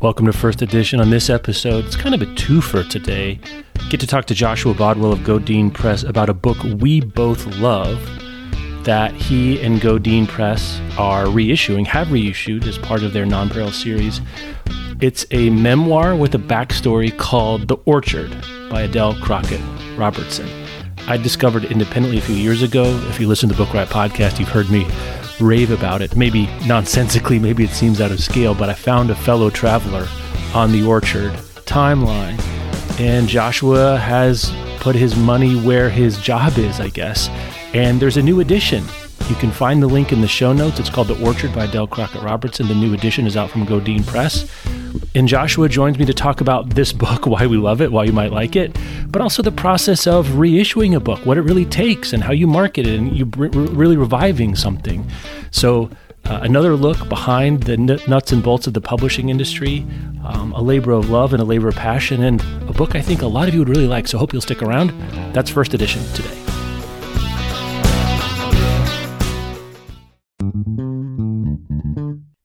Welcome to First Edition. On this episode, it's kind of a twofer today. Get to talk to Joshua Bodwell of Godine Press about a book we both love that he and Godine Press are reissuing, have reissued as part of their Nonpareil series. It's a memoir with a backstory called The Orchard by Adele Crockett Robertson. I discovered it independently a few years ago. If you listen to the Book Riot podcast, you've heard me rave about it. Maybe nonsensically, maybe it seems out of scale, but I found a fellow traveler on the Orchard timeline. And Joshua has put his money where his job is, I guess. And there's a new edition. You can find the link in the show notes. It's called The Orchard by Adele Crockett Robertson. The new edition is out from Godine Press. And Joshua joins me to talk about this book, why we love it, why you might like it, but also the process of reissuing a book, what it really takes, and how you market it, and you re- really reviving something. So, uh, another look behind the n- nuts and bolts of the publishing industry, um, a labor of love and a labor of passion, and a book I think a lot of you would really like. So, hope you'll stick around. That's first edition today.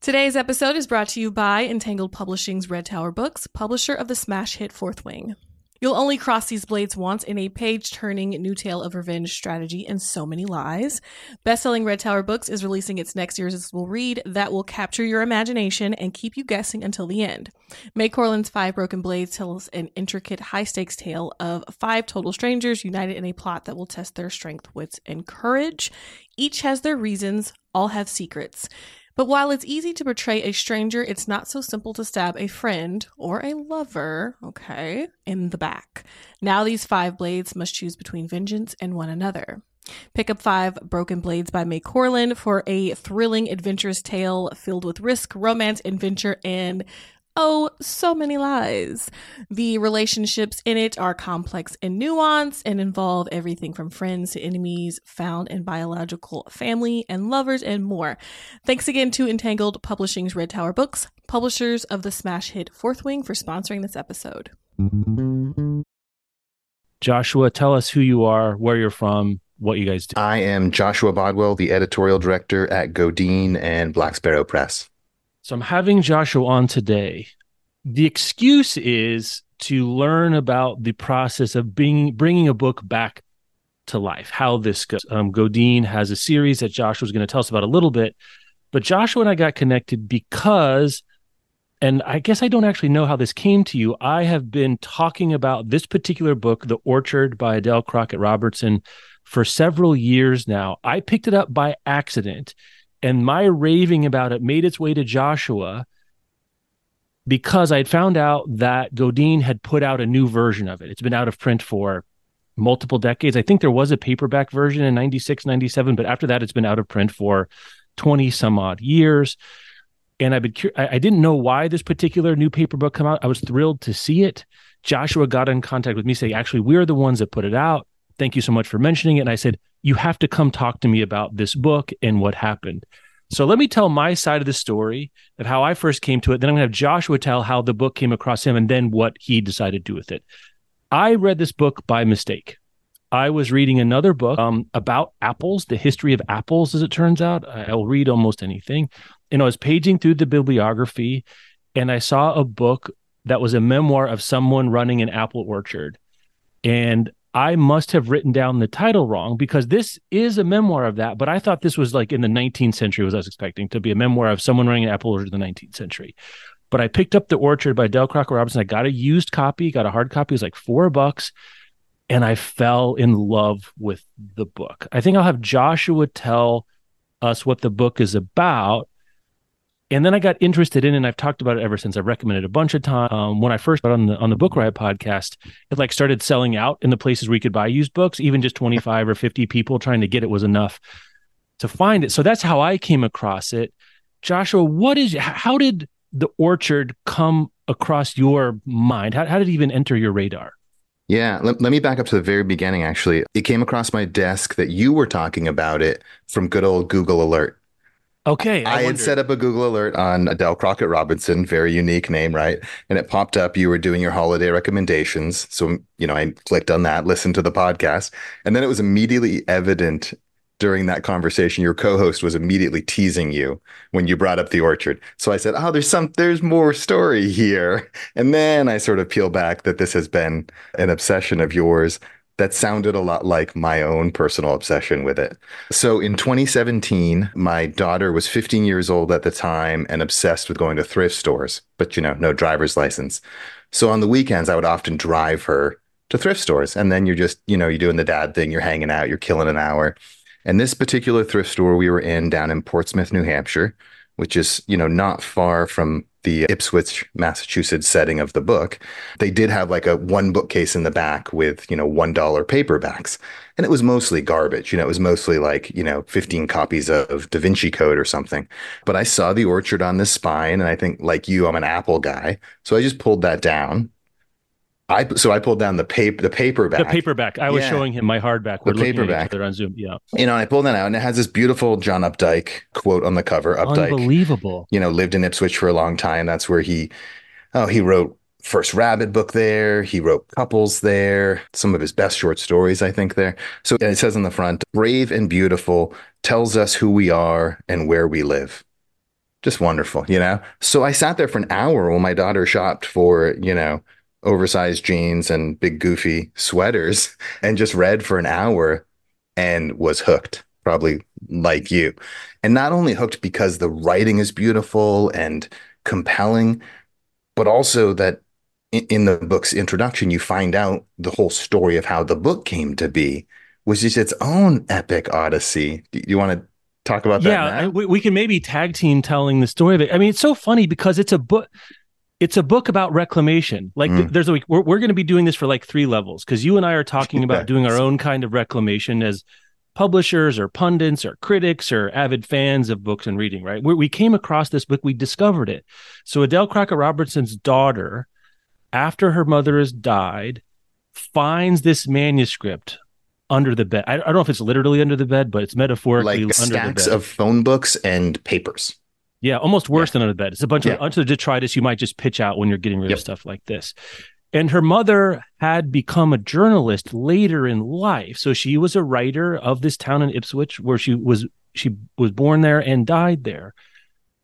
Today's episode is brought to you by Entangled Publishing's Red Tower Books, publisher of the smash hit Fourth Wing. You'll only cross these blades once in a page turning new tale of revenge, strategy, and so many lies. Bestselling Red Tower Books is releasing its next irresistible read that will capture your imagination and keep you guessing until the end. Mai Corland's Five Broken Blades tells an intricate, high stakes tale of five total strangers united in a plot that will test their strength, wits, and courage. Each has their reasons, all have secrets. But while it's easy to portray a stranger, it's not so simple to stab a friend or a lover, okay, in the back. Now these five blades must choose between vengeance and one another. Pick up Five Broken Blades by Mai Corland for a thrilling, adventurous tale filled with risk, romance, adventure, and Oh, so many lies. The relationships in it are complex and nuanced and involve everything from friends to enemies, found and biological family and lovers, and more. Thanks again to Entangled Publishing's Red Tower Books, publishers of the smash hit Fourth Wing, for sponsoring this episode. Joshua, tell us who you are, where you're from, what you guys do. I am Joshua Bodwell, the editorial director at Godine and Black Sparrow Press. So I'm having Joshua on today. The excuse is to learn about the process of being bringing a book back to life, how this goes. Um, Godine has a series that Joshua's going to tell us about a little bit, but Joshua and I got connected because, and I guess I don't actually know how this came to you. I have been talking about this particular book, The Orchard by Adele Crockett Robertson, for several years now. I picked it up by accident and my raving about it made its way to Joshua because I had found out that Godine had put out a new version of it. It's been out of print for multiple decades. I think there was a paperback version in 96, 97, but after that, it's been out of print for 20 some odd years. And I've been, I didn't know why this particular new paper book come out. I was thrilled to see it. Joshua got in contact with me saying, actually, we're the ones that put it out. Thank you so much for mentioning it. And I said, you have to come talk to me about this book and what happened. So let me tell my side of the story of how I first came to it. Then I'm going to have Joshua tell how the book came across him and then what he decided to do with it. I read this book by mistake. I was reading another book um, about apples, the history of apples, as it turns out. I'll read almost anything. And I was paging through the bibliography and I saw a book that was a memoir of someone running an apple orchard. And I must have written down the title wrong because this is a memoir of that. But I thought this was like in the 19th century, was I was expecting to be a memoir of someone running an apple orchard in the 19th century. But I picked up The Orchard by Adele Crockett Robertson. I got a used copy, got a hard copy. It was like four bucks. And I fell in love with the book. I think I'll have Joshua tell us what the book is about and then I got interested in, and I've talked about it ever since. I've recommended a bunch of times. Um, when I first got on the on the Book Riot podcast, it like started selling out in the places where you could buy used books. Even just twenty five or fifty people trying to get it was enough to find it. So that's how I came across it. Joshua, what is how did the Orchard come across your mind? How, how did it even enter your radar? Yeah, let, let me back up to the very beginning, actually. It came across my desk that you were talking about it from good old Google Alert. Okay. I, I had set up a Google alert on Adele Crockett Robinson, very unique name, right? And it popped up. You were doing your holiday recommendations. So, you know, I clicked on that, listened to the podcast, and then it was immediately evident during that conversation, your co-host was immediately teasing you when you brought up the orchard. So I said, "Oh, there's some, there's more story here." And then I sort of peel back that this has been an obsession of yours that sounded a lot like my own personal obsession with it. So in 2017, my daughter was 15 years old at the time and obsessed with going to thrift stores, but you know, no driver's license. So on the weekends, I would often drive her to thrift stores. And then you're just, you know, you're doing the dad thing, you're hanging out, you're killing an hour. And this particular thrift store we were in down in Portsmouth, New Hampshire, which is, you know, not far from the Ipswich, Massachusetts setting of the book, they did have like a one bookcase in the back with, you know, $1 paperbacks. And it was mostly garbage. You know, it was mostly like, you know, 15 copies of Da Vinci Code or something. But I saw the orchard on the spine. And I think, like you, I'm an Apple guy. So I just pulled that down I so I pulled down the paper the paperback. The paperback. I was yeah. showing him my hardback. We're the paperback. on Zoom. Yeah. You know, I pulled that out and it has this beautiful John Updike quote on the cover. Updike. Unbelievable. You know, lived in Ipswich for a long time. That's where he oh, he wrote first rabbit book there. He wrote couples there. Some of his best short stories, I think, there. So it says on the front, brave and beautiful, tells us who we are and where we live just wonderful, you know? So I sat there for an hour while my daughter shopped for, you know, oversized jeans and big goofy sweaters and just read for an hour and was hooked, probably like you. And not only hooked because the writing is beautiful and compelling, but also that in the book's introduction, you find out the whole story of how the book came to be, which is its own epic odyssey. Do you want to talk about that? Yeah, we, we can maybe tag team telling the story of it. I mean, it's so funny because it's a book it's a book about reclamation. Like mm. there's a we're, we're going to be doing this for like three levels because you and I are talking about doing our own kind of reclamation as publishers or pundits or critics or avid fans of books and reading. Right? We, we came across this book, we discovered it. So Adele Crockett Robertson's daughter, after her mother has died, finds this manuscript under the bed. I, I don't know if it's literally under the bed, but it's metaphorically like under stacks of phone books and papers. Yeah, almost worse yeah. than under the bed. It's a bunch yeah. of bunch of detritus you might just pitch out when you're getting rid yep. of stuff like this. And her mother had become a journalist later in life, so she was a writer of this town in Ipswich, where she was she was born there and died there.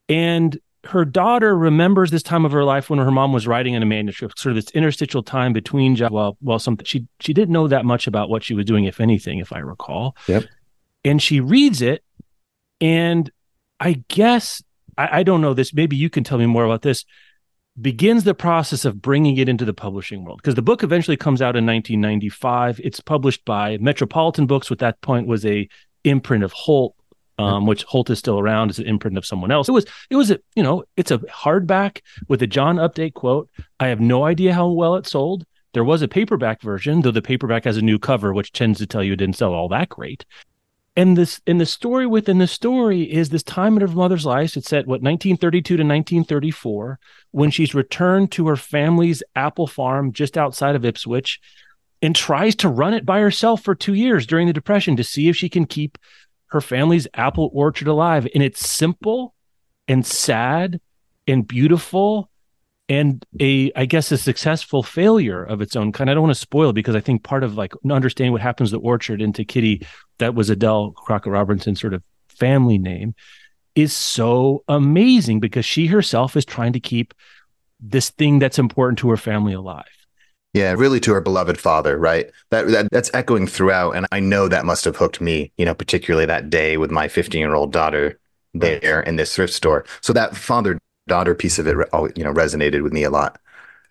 And her daughter remembers this time of her life when her mom was writing in a manuscript, sort of this interstitial time between jobs. Well, well, something she she didn't know that much about what she was doing, if anything, if I recall. Yep. And she reads it, and I guess I, I don't know this. Maybe you can tell me more about this. Begins the process of bringing it into the publishing world because the book eventually comes out in 1995. It's published by Metropolitan Books, which at that point was a imprint of Holt, um, which Holt is still around as an imprint of someone else. It was, it was, a, you know, it's a hardback with a John Updike quote. I have no idea how well it sold. There was a paperback version, though the paperback has a new cover, which tends to tell you it didn't sell all that great and this and the story within the story is this time in her mother's life. It's at what 1932 to 1934 when she's returned to her family's apple farm just outside of ipswich and tries to run it by herself for two years during the depression to see if she can keep her family's apple orchard alive. And it's simple and sad and beautiful and a i guess a successful failure of its own kind. I don't want to spoil because i think part of like understanding what happens to orchard and to kitty that was adele crockett robertson sort of family name is so amazing because she herself is trying to keep this thing that's important to her family alive yeah, really to her beloved father, right? That, that that's echoing throughout, and I know that must have hooked me, you know, particularly that day with my 15 year old daughter there in this thrift store. So that father daughter piece of it, oh, you know, resonated with me a lot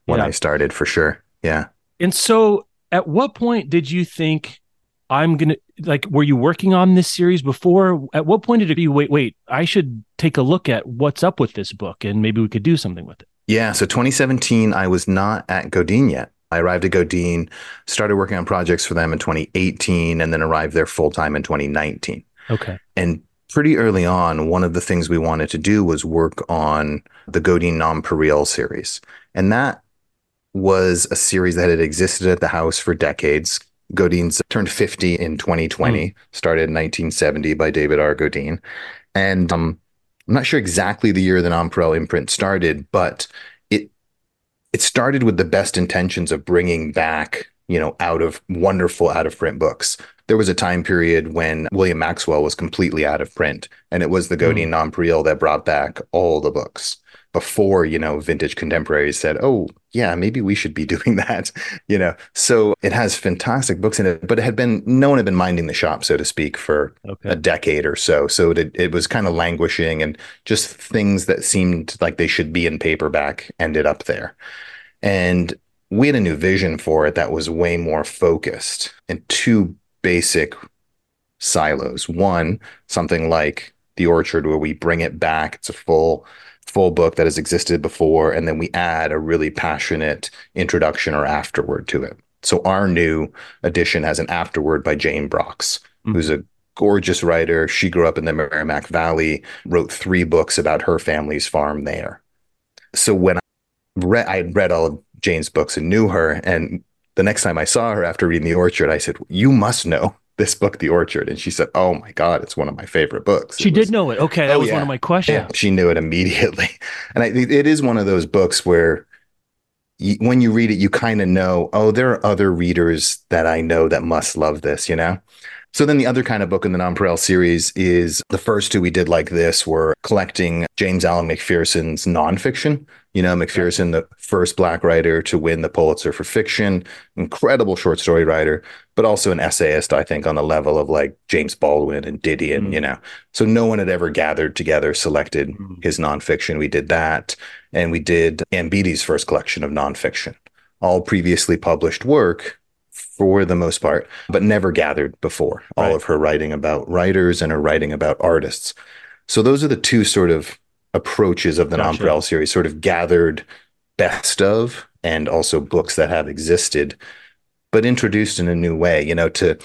when yeah. I started for sure. Yeah. And so at what point did you think I'm going to like, were you working on this series before? At what point did it be, wait, wait, I should take a look at what's up with this book and maybe we could do something with it? Yeah. So 2017, I was not at Godine yet. I arrived at Godine, started working on projects for them in 2018, and then arrived there full time in 2019. Okay. And pretty early on, one of the things we wanted to do was work on the Godine Nonpareil series. And that was a series that had existed at the house for decades. Godine's turned 50 in 2020, mm. started in 1970 by David R. Godine. And um, I'm not sure exactly the year the Nonpareil imprint started, but it it started with the best intentions of bringing back, you know, out of wonderful out of print books. There was a time period when William Maxwell was completely out of print, and it was the Godine mm. Nonpareil that brought back all the books before you know vintage contemporaries said oh yeah maybe we should be doing that you know? So it has fantastic books in it but it had been no one had been minding the shop so to speak for okay. a decade or so. So it, it was kind of languishing and just things that seemed like they should be in paperback ended up there. And we had a new vision for it that was way more focused and two basic silos. One something like the orchard where we bring it back it's a full full book that has existed before, and then we add a really passionate introduction or afterword to it. So our new edition has an afterword by Jane Brox, mm-hmm. who's a gorgeous writer. She grew up in the Merrimack Valley, wrote three books about her family's farm there. So when I read, I read all of Jane's books and knew her, and the next time I saw her after reading The Orchard, I said, "You must know this book, The Orchard, and she said, "Oh my God, it's one of my favorite books." She was, did know it. Okay, that oh, was yeah. one of my questions. Yeah, she knew it immediately, and I, it is one of those books where, you, when you read it, you kind of know, oh, there are other readers that I know that must love this, you know. So then the other kind of book in the Nonpareil series is the first two we did like this were collecting James Alan McPherson's nonfiction. You know, McPherson, the first black writer to win the Pulitzer for fiction, incredible short story writer, but also an essayist, I think, on the level of like James Baldwin and Didion, mm. you know. So no one had ever gathered together, selected mm. his nonfiction. We did that. And we did Beattie's first collection of nonfiction, all previously published work for the most part, but never gathered before. Right. All of her writing about writers and her writing about artists. So those are the two sort of approaches of the gotcha. Nonpareil series, sort of gathered best of and also books that have existed, but introduced in a new way. You know, to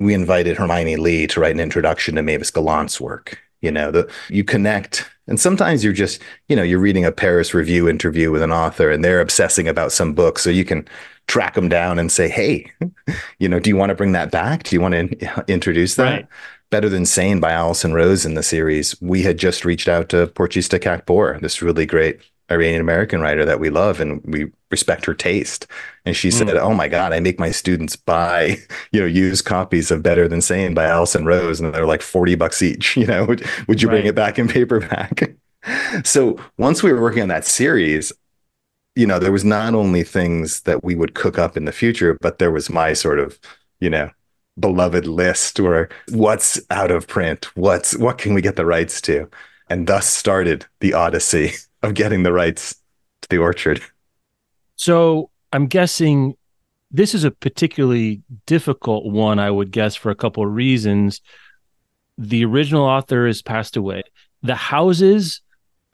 we invited Hermione Lee to write an introduction to Mavis Gallant's work. You know, the you connect and sometimes you're just, you know, you're reading a Paris Review interview with an author and they're obsessing about some book. So you can track them down and say, hey, you know, do you want to bring that back? Do you want to in- introduce that? Right. Better Than Sane by Alison Rose in the series. We had just reached out to Porochista Khakpour, this really great Iranian American writer that we love and we respect her taste. And she said, mm. "Oh my God, I make my students buy, you know, used copies of Better Than Sane by Alison Rose, and they're like forty bucks each. You know, would, would you right. bring it back in paperback?" so once we were working on that series, you know, there was not only things that we would cook up in the future, but there was my sort of, you know, beloved list or what's out of print, what's what can we get the rights to, and thus started the odyssey of getting the rights to the orchard. So I'm guessing this is a particularly difficult one, I would guess, for a couple of reasons. The original author has passed away. The houses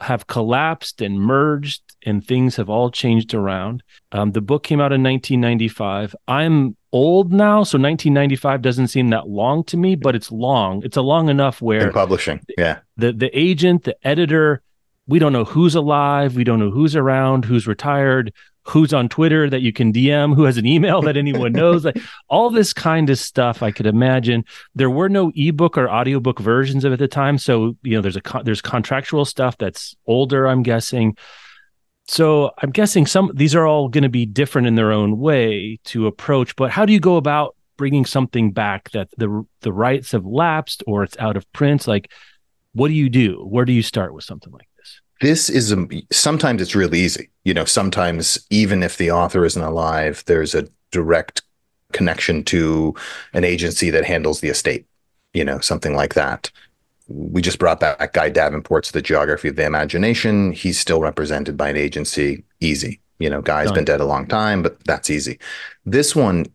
have collapsed and merged and things have all changed around. Um, the book came out in 1995. I'm old now, so 1995 doesn't seem that long to me, but it's long. It's a long enough where in publishing, yeah. The the agent, the editor, we don't know who's alive, we don't know who's around, who's retired, who's on Twitter that you can DM, who has an email that anyone knows, like all this kind of stuff. I could imagine there were no ebook or audiobook versions of it at the time, so you know there's a there's contractual stuff that's older. I'm guessing. So I'm guessing some these are all going to be different in their own way to approach. But how do you go about bringing something back that the the rights have lapsed or it's out of print? Like, what do you do? Where do you start with something like? This is a, sometimes it's really easy. You know, sometimes even if the author isn't alive, there's a direct connection to an agency that handles the estate, you know, something like that. We just brought back Guy Davenport's The Geography of the Imagination. He's still represented by an agency. Easy. You know, Guy's Done. been dead a long time, but that's easy. This one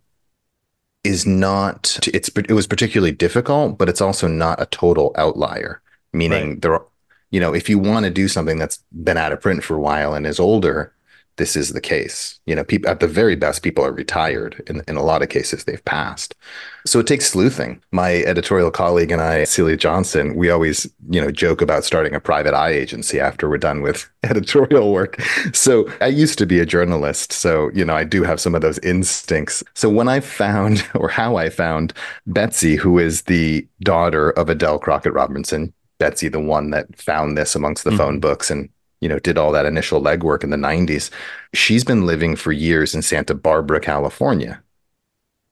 is not it's it was particularly difficult, but it's also not a total outlier. Meaning right. there are you know, if you want to do something that's been out of print for a while and is older, this is the case. You know, people at the very best, people are retired. In, in a lot of cases, they've passed. So it takes sleuthing. My editorial colleague and I, Celia Johnson, we always, you know, joke about starting a private eye agency after we're done with editorial work. So I used to be a journalist. So, you know, I do have some of those instincts. So when I found, or how I found Betsy, who is the daughter of Adele Crockett Robinson, Betsy, the one that found this amongst the mm-hmm. phone books and you know, did all that initial legwork in the 90s. She's been living for years in Santa Barbara, California.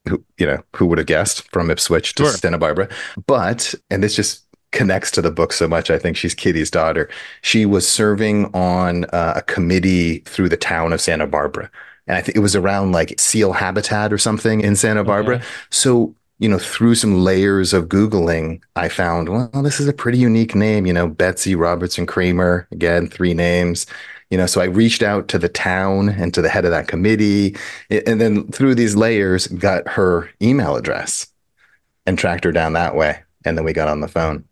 Who, you know, who would have guessed from Ipswich to sure. Santa Barbara? But, and this just connects to the book so much. I think she's Kitty's daughter. She was serving on uh, a committee through the town of Santa Barbara. And I think it was around like seal habitat or something in Santa Barbara. Okay. So you know, through some layers of Googling, I found, well, this is a pretty unique name, you know, Betsy Robertson Kramer, again, three names. You know, so I reached out to the town and to the head of that committee. And then through these layers, got her email address and tracked her down that way. And then we got on the phone.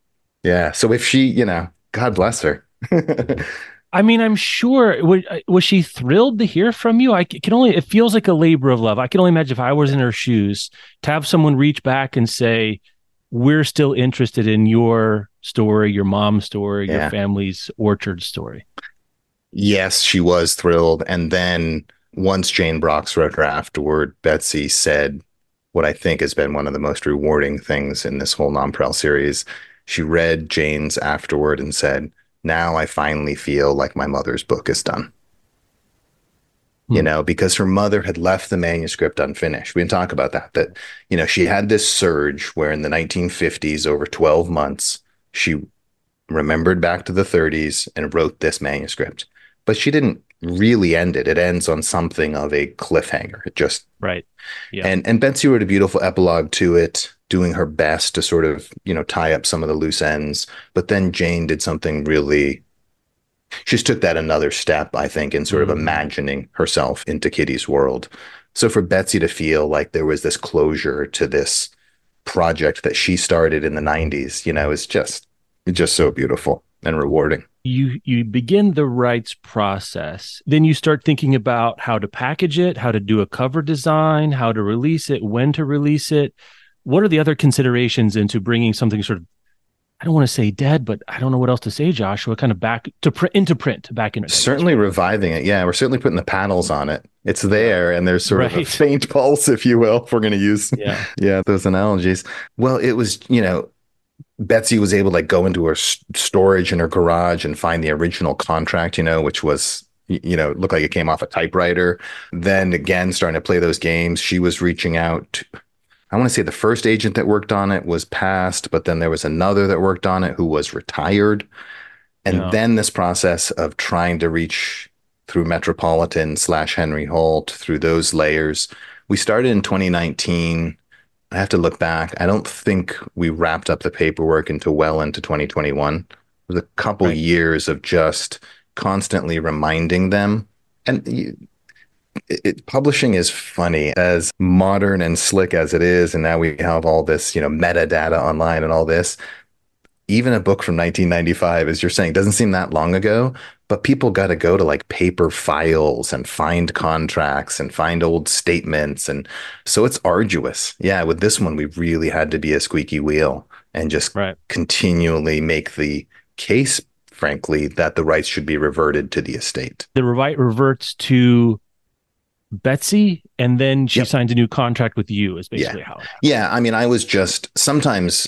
Yeah. So if she, you know, God bless her. I mean, I'm sure was, uh, was she thrilled to hear from you? I can only it feels like a labor of love. I can only imagine if I was in her shoes to have someone reach back and say, "We're still interested in your story, your mom's story, yeah. your family's orchard story." Yes, she was thrilled, and then once Jane Brox wrote her afterward, Betsy said what I think has been one of the most rewarding things in this whole Nonpareil series. She read Jane's afterward and said now I finally feel like my mother's book is done. Hmm. You know, because her mother had left the manuscript unfinished. We didn't talk about that. That, you know, she had this surge where in the 1950s, over 12 months, she remembered back to the 30s and wrote this manuscript. But she didn't really end it. It ends on something of a cliffhanger. It just right. Yeah. And and Betsy wrote a beautiful epilogue to it doing her best to sort of, you know, tie up some of the loose ends. But then Jane did something really she just took that another step, I think, in sort mm-hmm. of imagining herself into Kitty's world. So for Betsy to feel like there was this closure to this project that she started in the 90s, you know, is just just so beautiful and rewarding. You you begin the rights process. Then you start thinking about how to package it, how to do a cover design, how to release it, when to release it what are the other considerations into bringing something sort of I don't want to say dead, but I don't know what else to say, Joshua. Kind of back to print into print, back into certainly reviving it. Yeah, we're certainly putting the panels on it. It's there, and there's sort right. of a faint pulse, if you will. If we're going to use yeah. yeah those analogies. Well, it was you know Betsy was able to like go into her storage in her garage and find the original contract, you know, which was you know, looked like it came off a typewriter. Then again, starting to play those games, she was reaching out I want to say the first agent that worked on it was passed, but then there was another that worked on it who was retired. And yeah. then this process of trying to reach through Metropolitan slash Henry Holt through those layers. We started in 2019. I have to look back. I don't think we wrapped up the paperwork until well into 2021. It was a couple right. years of just constantly reminding them. And it, publishing is funny as modern and slick as it is and now we have all this you know metadata online and all this. Even a book from 1995 as you're saying doesn't seem that long ago but people got to go to like paper files and find contracts and find old statements and so it's arduous. Yeah with this one we really had to be a squeaky wheel and just right. continually make the case frankly that the rights should be reverted to the estate. The right reverts to Betsy, and then she yep. signs a new contract with you. Is basically yeah. how. Yeah, I mean, I was just sometimes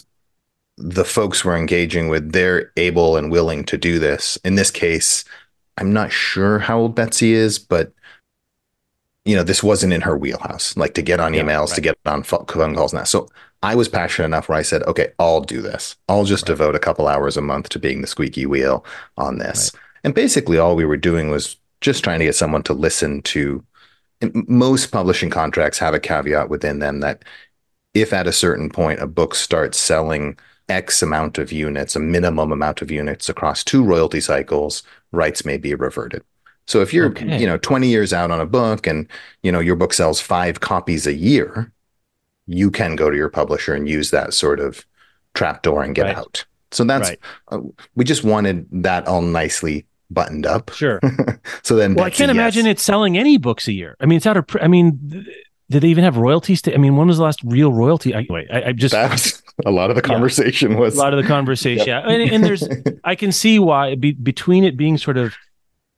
the folks we're engaging with, they're able and willing to do this. In this case, I'm not sure how old Betsy is, but you know, this wasn't in her wheelhouse. Like to get on yeah, emails, right. to get on phone calls now. So I was passionate enough where I said, okay, I'll do this. I'll just right. devote a couple hours a month to being the squeaky wheel on this. Right. And basically, all we were doing was just trying to get someone to listen to most publishing contracts have a caveat within them that if at a certain point a book starts selling X amount of units, a minimum amount of units across two royalty cycles, rights may be reverted. So if you're, okay. you know, 20 years out on a book and, you know, your book sells five copies a year, you can go to your publisher and use that sort of trapdoor and get right. out. So that's, right. uh, we just wanted that all nicely buttoned up. Sure. so then, well, Betsy, I can't yes. imagine it selling any books a year. I mean, it's out of. Pr- I mean, th- did they even have royalties? To, I mean, when was the last real royalty? I, wait, I, I just That was a lot of the Yeah. conversation was a lot of the conversation. Yeah, and, and there's I can see why be, between it being sort of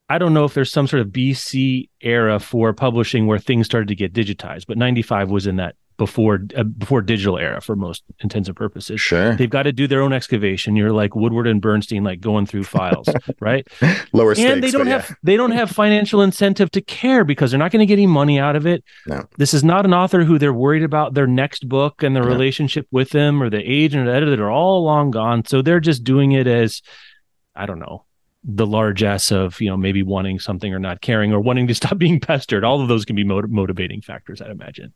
I don't know if there's some sort of BC era for publishing where things started to get digitized, but 95 was in that before uh, before digital era for most intents and purposes. sure They've got to do their own excavation. You're like Woodward and Bernstein, like going through files, right? lower stakes. and they don't have they don't have financial incentive to care because they're not going to get any money out of it. No. This is not an author who they're worried about their next book and their No. relationship with them or the agent or the editor. They're all long gone. So they're just doing it as I don't know the largesse of you know maybe wanting something or not caring or wanting to stop being pestered. All of those can be mot- motivating factors, I'd imagine.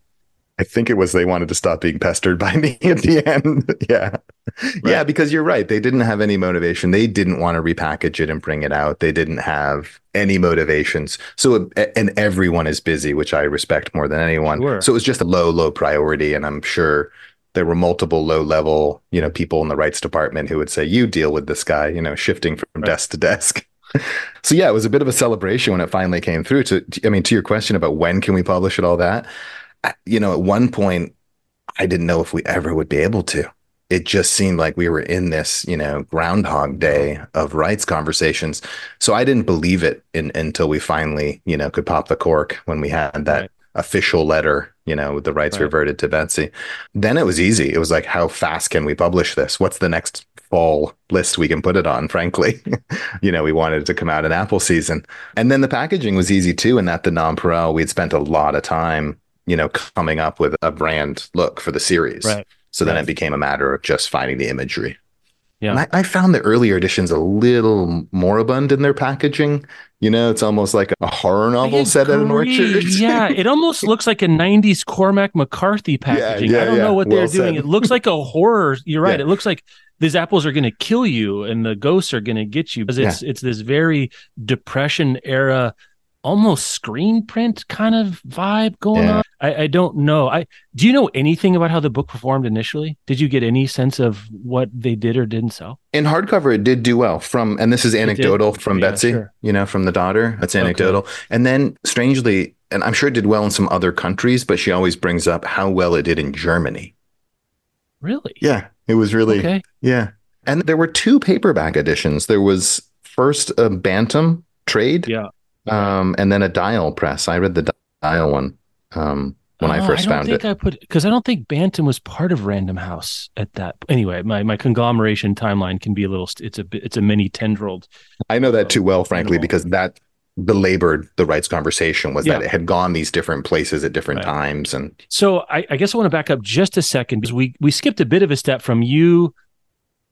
I think it was they wanted to stop being pestered by me at the end. yeah. Yeah, because you're right. They didn't have any motivation. They didn't want to repackage it and bring it out. They didn't have any motivations. So, and everyone is busy, which I respect more than anyone. Sure. So it was just a low, low priority. And I'm sure there were multiple low level, you know, people in the rights department who would say, you deal with this guy, you know, shifting from Right. desk to desk. so yeah, it was a bit of a celebration when it finally came through. To, I mean, to your question about when can we publish it, all that, you know, at one point, I didn't know if we ever would be able to. It just seemed like we were in this, you know, groundhog mm-hmm. day of rights conversations. So I didn't believe it in, until we finally, you know, could pop the cork when we had that Right. official letter, you know, with the rights Right. reverted to Betsy. Then it was easy. It was like, how fast can we publish this? What's the next fall list we can put it on? Frankly, you know, we wanted it to come out in Apple season. And then the packaging was easy too, in that the nonpareil, we'd spent a lot of time, you know, coming up with a brand look for the series. Right. So then Right. it became a matter of just finding the imagery. Yeah. I, I found the earlier editions a little moribund in their packaging. You know, it's almost like a horror novel set at an orchard. yeah, it almost looks like a '90s Cormac McCarthy packaging. yeah, I don't yeah. know what Well they're doing. said. It looks like a horror. You're right. Yeah. It looks like these apples are going to kill you, and the ghosts are going to get you because it's it's this very depression era, almost screen print kind of vibe going Yeah. on. I, I don't know. I do you know anything about how the book performed initially? Did you get any sense of what they did or didn't sell? In hardcover, it did do well. From and this is anecdotal from Yeah, Betsy, sure. you know, from the daughter. That's Okay. anecdotal. And then strangely, and I'm sure it did well in some other countries, but she always brings up how well it did in Germany. Really? Yeah, it was really Okay. yeah. And there were two paperback editions. There was first a Bantam trade, Yeah. Um, and then a Dial press. I read the Dial one um, when I Oh, first I don't found think it. I put because I don't think Bantam was part of Random House at that. Anyway, my my conglomeration timeline can be a little. It's a bit- it's a mini tendrilled. I know that too well, frankly, Animal. because that belabored the rights conversation was that it had gone these different places at different Right. times, and So I, I guess I want to back up just a second because we we skipped a bit of a step from you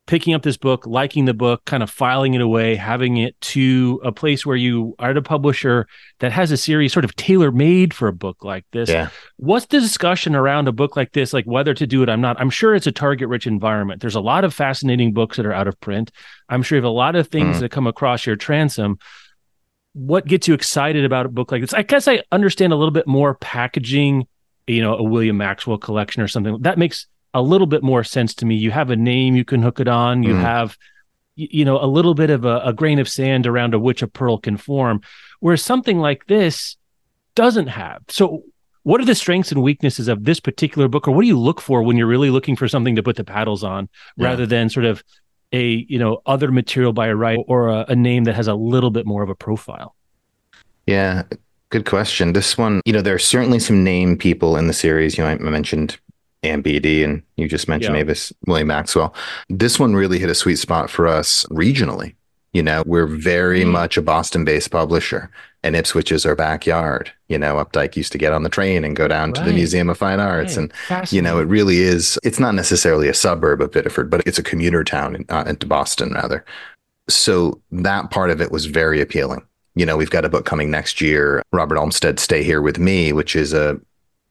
picking up this book, liking the book, kind of filing it away, having it to a place where you are at a publisher that has a series sort of tailor made for a book like this. yeah, What's the discussion around a book like this, like whether to do it? I'm not. I'm sure it's a target rich environment. There's a lot of fascinating books that are out of print. I'm sure you have a lot of things Mm. that come across your transom. What gets you excited about a book like this? I guess I understand a little bit more packaging, you know, a William Maxwell collection or something. That makes a little bit more sense to me. You have a name you can hook it on. You Mm. have, you know, a little bit of a, a grain of sand around a which a pearl can form. Whereas something like this doesn't have. So what are the strengths and weaknesses of this particular book or what do you look for when you're really looking for something to put the paddles on Yeah. rather than sort of a you know other material by a writer or a, a name that has a little bit more of a profile yeah. Good question. This one, you know, there are certainly some name people in the series. You know, I mentioned Ann Beattie, and you just mentioned Yeah. Mavis William Maxwell. This one really hit a sweet spot for us regionally. You know, we're very Mm. much a Boston-based publisher, and Ipswich is our backyard. You know, Updike used to get on the train and go down to the Museum of Fine Arts, Right. and you know, it really is. It's not necessarily a suburb of Biddeford, but it's a commuter town in, uh, into Boston, rather. So that part of it was very appealing. You know, we've got a book coming next year, Robert Olmstead, Stay Here with Me, which is a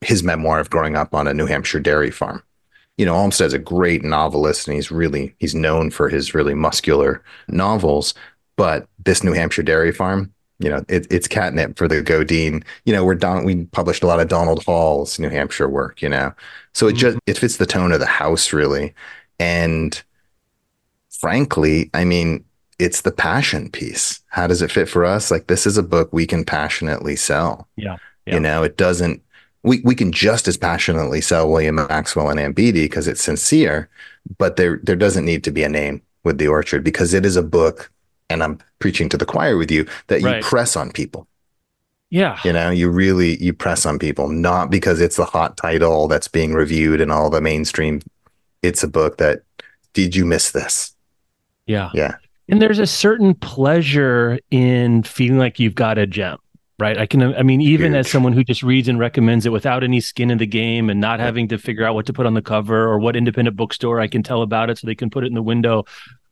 his memoir of growing up on a New Hampshire dairy farm. You know, Olmstead's a great novelist, and he's really he's known for his really muscular novels. But this New Hampshire dairy farm, you know, it, it's catnip for the Godine. You know, we're Don, we published a lot of Donald Hall's New Hampshire work. You know, so it just it fits the tone of the house really, and frankly, I mean, it's the passion piece. How does it fit for us? Like this is a book we can passionately sell. Yeah. yeah. You know, it doesn't we, we can just as passionately sell William Maxwell and Beattie because it's sincere, but there there doesn't need to be a name with the orchard because it is a book, and I'm preaching to the choir with you that you Right. press on people. Yeah. You know, you really you press on people, not because it's the hot title that's being reviewed in all the mainstream. It's a book that did you miss this? Yeah. Yeah. And there's a certain pleasure in feeling like you've got a gem, right? I can, I mean, even as someone who just reads and recommends it without any skin in the game and not having to figure out what to put on the cover or what independent bookstore I can tell about it so they can put it in the window.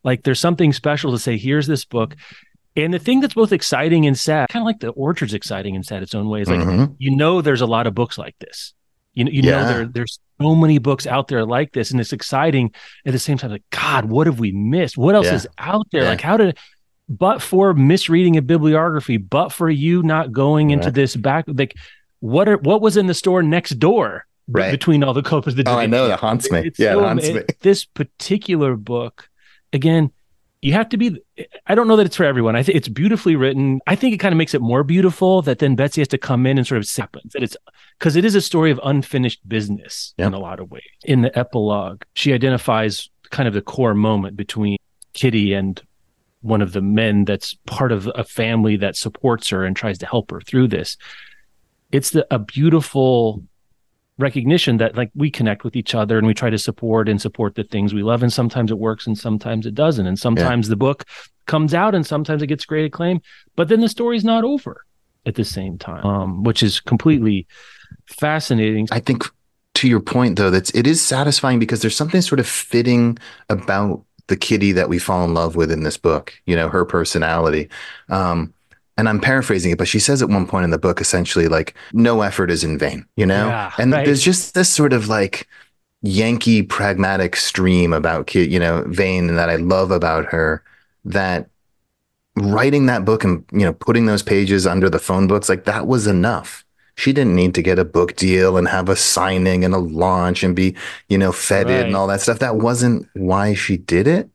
Like there's something special to say, here's this book. And the thing that's both exciting and sad, kind of like the orchard's exciting and sad its own way, is like Mhm. you know there's a lot of books like this. You know, you know there there's so many books out there like this, and it's exciting at the same time. Like, God, what have we missed? What else Yeah. is out there? Yeah. Like, how did? But for misreading a bibliography, but for you not going into Right. this back, like, what are what was in the store next door b- Right. between all the copies? That Oh, I know that haunts me. It's yeah, so- it haunts me. this particular book, again, you have to be. I don't know that it's for everyone. I think it's beautifully written. I think it kind of makes it more beautiful that then Betsy has to come in and sort of sap it. That it's because it is a story of unfinished business in a lot of ways. In the epilogue, she identifies kind of the core moment between Kitty and one of the men that's part of a family that supports her and tries to help her through this. It's the, a beautiful recognition that like we connect with each other and we try to support and support the things we love and sometimes it works and sometimes it doesn't. And sometimes the book comes out and sometimes it gets great acclaim but then the story's not over at the same time um, which is completely fascinating. I think to your point though, that's it is satisfying because there's something sort of fitting about the kitty that we fall in love with in this book, you know, her personality. Um, and I'm paraphrasing it, but she says at one point in the book essentially like no effort is in vain, you know? Yeah, and right. there's just this sort of like Yankee pragmatic stream about you know, vein that I love about her that writing that book and you know putting those pages under the phone books like that was enough she didn't need to get a book deal and have a signing and a launch and be you know feted Right. and all that stuff. That wasn't why she did it.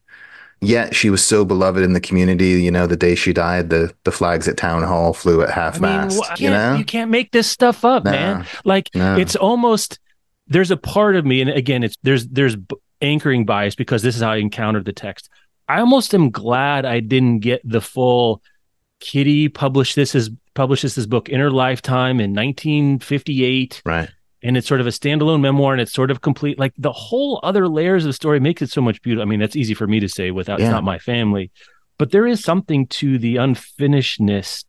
Yet she was so beloved in the community you know the day she died the the flags at town hall flew at half I mast you know? you can't make this stuff up No, man. Like no. it's almost there's a part of me and again it's there's there's anchoring bias because this is how i encountered the text. I almost am glad i didn't get the full kitty published this as publishes this book in her lifetime in 1958 right. And it's sort of a standalone memoir and it's sort of complete like the whole other layers of the story makes it so much beautiful. I mean that's easy for me to say without it's not my family. But there is something to the unfinishedness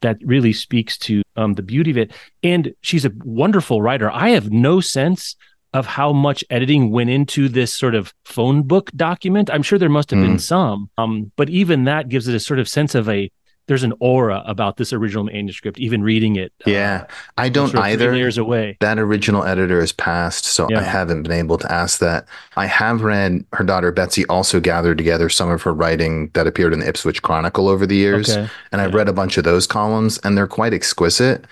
that really speaks to um, the beauty of it. And she's a wonderful writer. I have no sense of how much editing went into this sort of phone book document. I'm sure there must have been Mm. some um, but even that gives it a sort of sense of a there's an aura about this original manuscript even reading it uh, yeah i don't sort of either layers away that original editor is passed, so Yeah. I haven't been able to ask that. I have read her daughter Betsy also gathered together some of her writing that appeared in the Ipswich Chronicle over the years, Okay. and I've Yeah. read a bunch of those columns, and they're quite exquisite.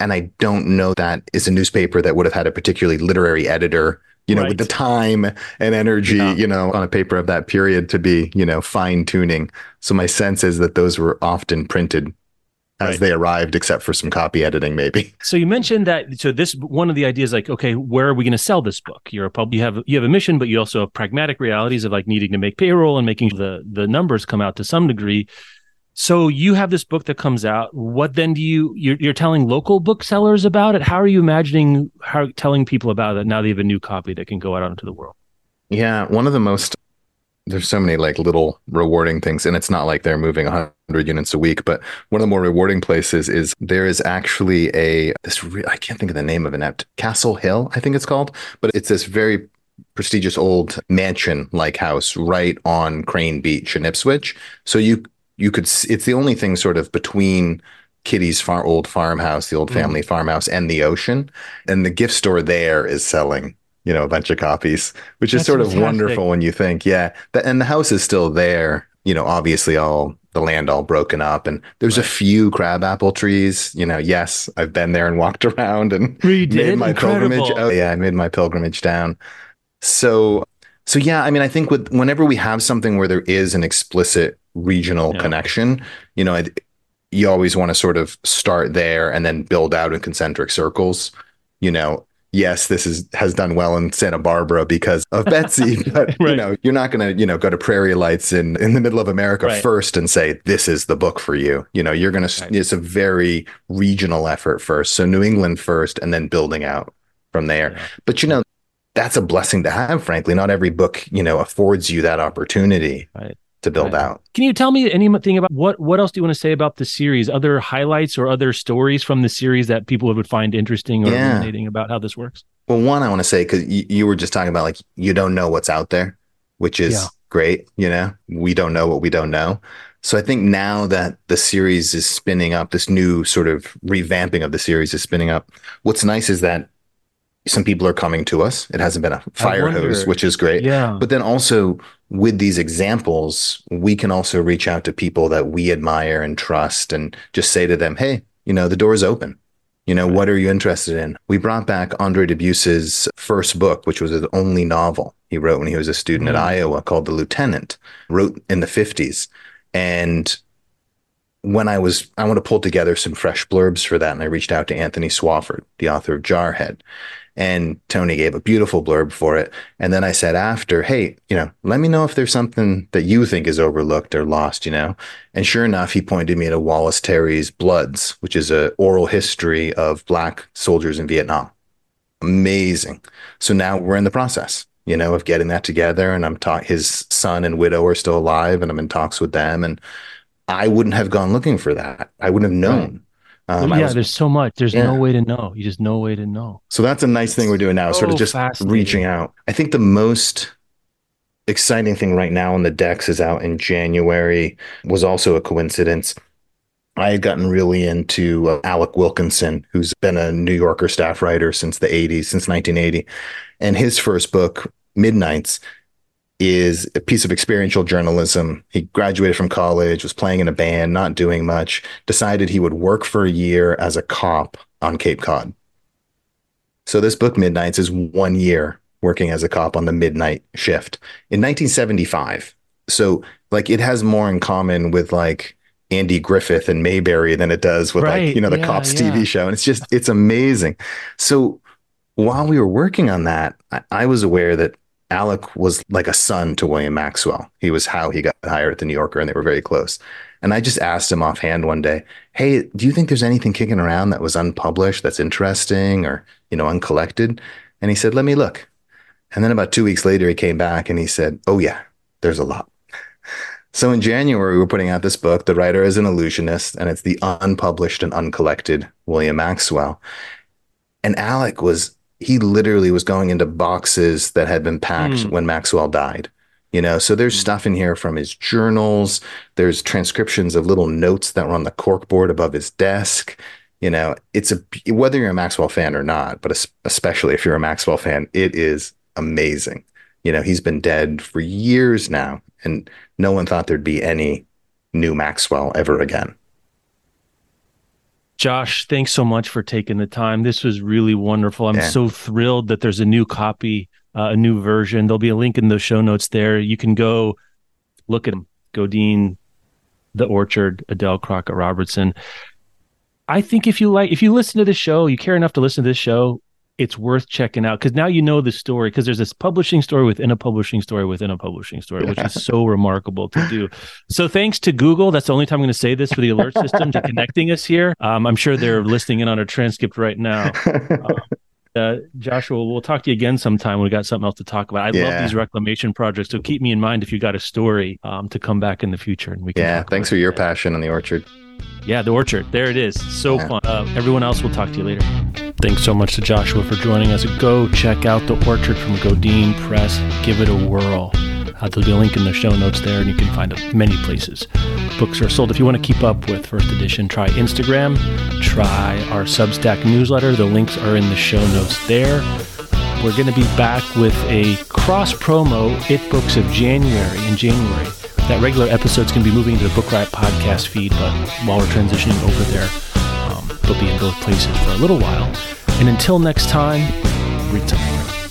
And I don't know that is a newspaper that would have had a particularly literary editor, you know, Right. with the time and energy, Yeah. you know, on a paper of that period to be, you know, fine tuning. So my sense is that those were often printed as Right. they arrived, except for some copy editing, maybe. So you mentioned that. So this one of the ideas, like, okay, where are we going to sell this book? You're a pub. You have you have a mission, but you also have pragmatic realities of like needing to make payroll and making the the numbers come out to some degree. So you have this book that comes out. What then do you you're, you're telling local booksellers about it? How are you imagining how telling people about it now they have a new copy that can go out onto the world? Yeah, one of the most there's so many like little rewarding things and it's not like they're moving 100 units a week but one of the more rewarding places is there is actually a this re- i can't think of the name of it now castle hill i think it's called but it's this very prestigious old mansion like house right on crane beach in ipswich so you you could it's the only thing sort of between kitty's far old farmhouse the old Mm. family farmhouse and the ocean. And the gift store there is selling you know a bunch of copies which is That's sort of wonderful when you think yeah the, and the house is still there you know obviously all the land all broken up and there's a Right. few crabapple trees you know yes i've been there and walked around and made my pilgrimage oh yeah i made my pilgrimage down. So so yeah i mean i think with whenever we have something where there is an explicit regional Yeah. connection. You know, you always want to sort of start there and then build out in concentric circles. You know, yes, this is has done well in Santa Barbara because of Betsy, but you know, you're not going to, you know, go to Prairie Lights in in the middle of America Right. first and say this is the book for you. You know, you're going to. It's a very regional effort first. So New England first, and then building out from there. Yeah. But you know, that's a blessing to have. Frankly, not every book, you know, affords you that opportunity Right. To build Right. out. Can you tell me anything about what what else do you want to say about the series? Other highlights or other stories from the series that people would find interesting or Yeah. illuminating about how this works? Well, one, I want to say because you, you were just talking about like you don't know what's out there, which is Yeah. great. You know, we don't know what we don't know. So I think now that the series is spinning up, this new sort of revamping of the series is spinning up. What's nice is that some people are coming to us. It hasn't been a fire hose, which is great. Yeah. But then also with these examples, we can also reach out to people that we admire and trust and just say to them, hey, you know, the door is open. You know, what are you interested in? We brought back Andre Dubus's first book, which was his only novel he wrote when he was a student Mm. at Iowa called The Lieutenant, wrote in the 50s. And when I was, I want to pull together some fresh blurbs for that. And I reached out to Anthony Swofford, the author of Jarhead. And Tony gave a beautiful blurb for it. And then I said after, hey, you know, let me know if there's something that you think is overlooked or lost, you know? And sure enough, he pointed me to Wallace Terry's Bloods, which is a oral history of black soldiers in Vietnam. Amazing. So now we're in the process, you know, of getting that together. And I'm talking, his son and widow are still alive, and I'm in talks with them. And I wouldn't have gone looking for that. I wouldn't have known. Um, yeah, was- there's so much. There's Yeah. no way to know. You just no way to know. so that's a nice thing we're doing now, sort of just reaching out. I think the most exciting thing right now on the decks is out in January was also a coincidence. I had gotten really into uh, Alec Wilkinson, who's been a New Yorker staff writer since the 80s, since 1980. And his first book, Midnights, is a piece of experiential journalism. He graduated from college, was playing in a band, not doing much, decided he would work for a year as a cop on Cape Cod. So this book, Midnights, is one year working as a cop on the midnight shift in 1975. So like it has more in common with like Andy Griffith and Mayberry than it does with Right, like, you know, the yeah, cops yeah. TV show. And it's just, it's amazing. So while we were working on that, I, I was aware that Alec was like a son to William Maxwell. He was how he got hired at the New Yorker and they were very close. And I just asked him offhand one day, Hey, do you think there's anything kicking around that was unpublished that's interesting or, you know, uncollected? And he said, Let me look. And then about two weeks later, he came back and he said, Oh, yeah, there's a lot. So in January, we were putting out this book. The writer is an illusionist, and it's the unpublished and uncollected William Maxwell. And Alec was, he literally was going into boxes that had been packed Hmm. when Maxwell died. You know, so there's Hmm. stuff in here from his journals. There's transcriptions of little notes that were on the corkboard above his desk. You know, it's a whether you're a Maxwell fan or not, but especially if you're a Maxwell fan, it is amazing. You know, he's been dead for years now, and no one thought there'd be any new Maxwell ever again. Josh, thanks so much for taking the time. This was really wonderful. I'm Yeah. so thrilled that there's a new copy, uh, a new version. There'll be a link in the show notes there. You can go look at 'em. Godine, The Orchard, Adele Crockett Robertson. I think if you like, if you listen to this show, you care enough to listen to this show, it's worth checking out because now you know the story. Because there's this publishing story within a publishing story within a publishing story, which is so remarkable to do. So thanks to Google. That's the only time I'm going to say this for the alert system to connecting us here. Um, I'm sure they're listening in on our transcript right now. Uh, Joshua, we'll talk to you again sometime when we got something else to talk about. I love these reclamation projects, so keep me in mind if you got a story um, to come back in the future and we can. yeah, thanks for your passion on the orchard. Yeah, the orchard. There it is. So Yeah. fun. Uh, everyone else, we'll talk to you later. Thanks so much to Joshua for joining us. Go check out the orchard from Godine Press. Give it a whirl. Uh, there'll be a link in the show notes there, and you can find it many places. Books are sold. If you want to keep up with First Edition, try Instagram, try our Substack newsletter. The links are in the show notes there. We're going to be back with a cross promo, It Books of January in January. That regular episode's to be moving to the Book Riot podcast feed, but while we're transitioning over there, um, they'll be in both places for a little while. And until next time, read something.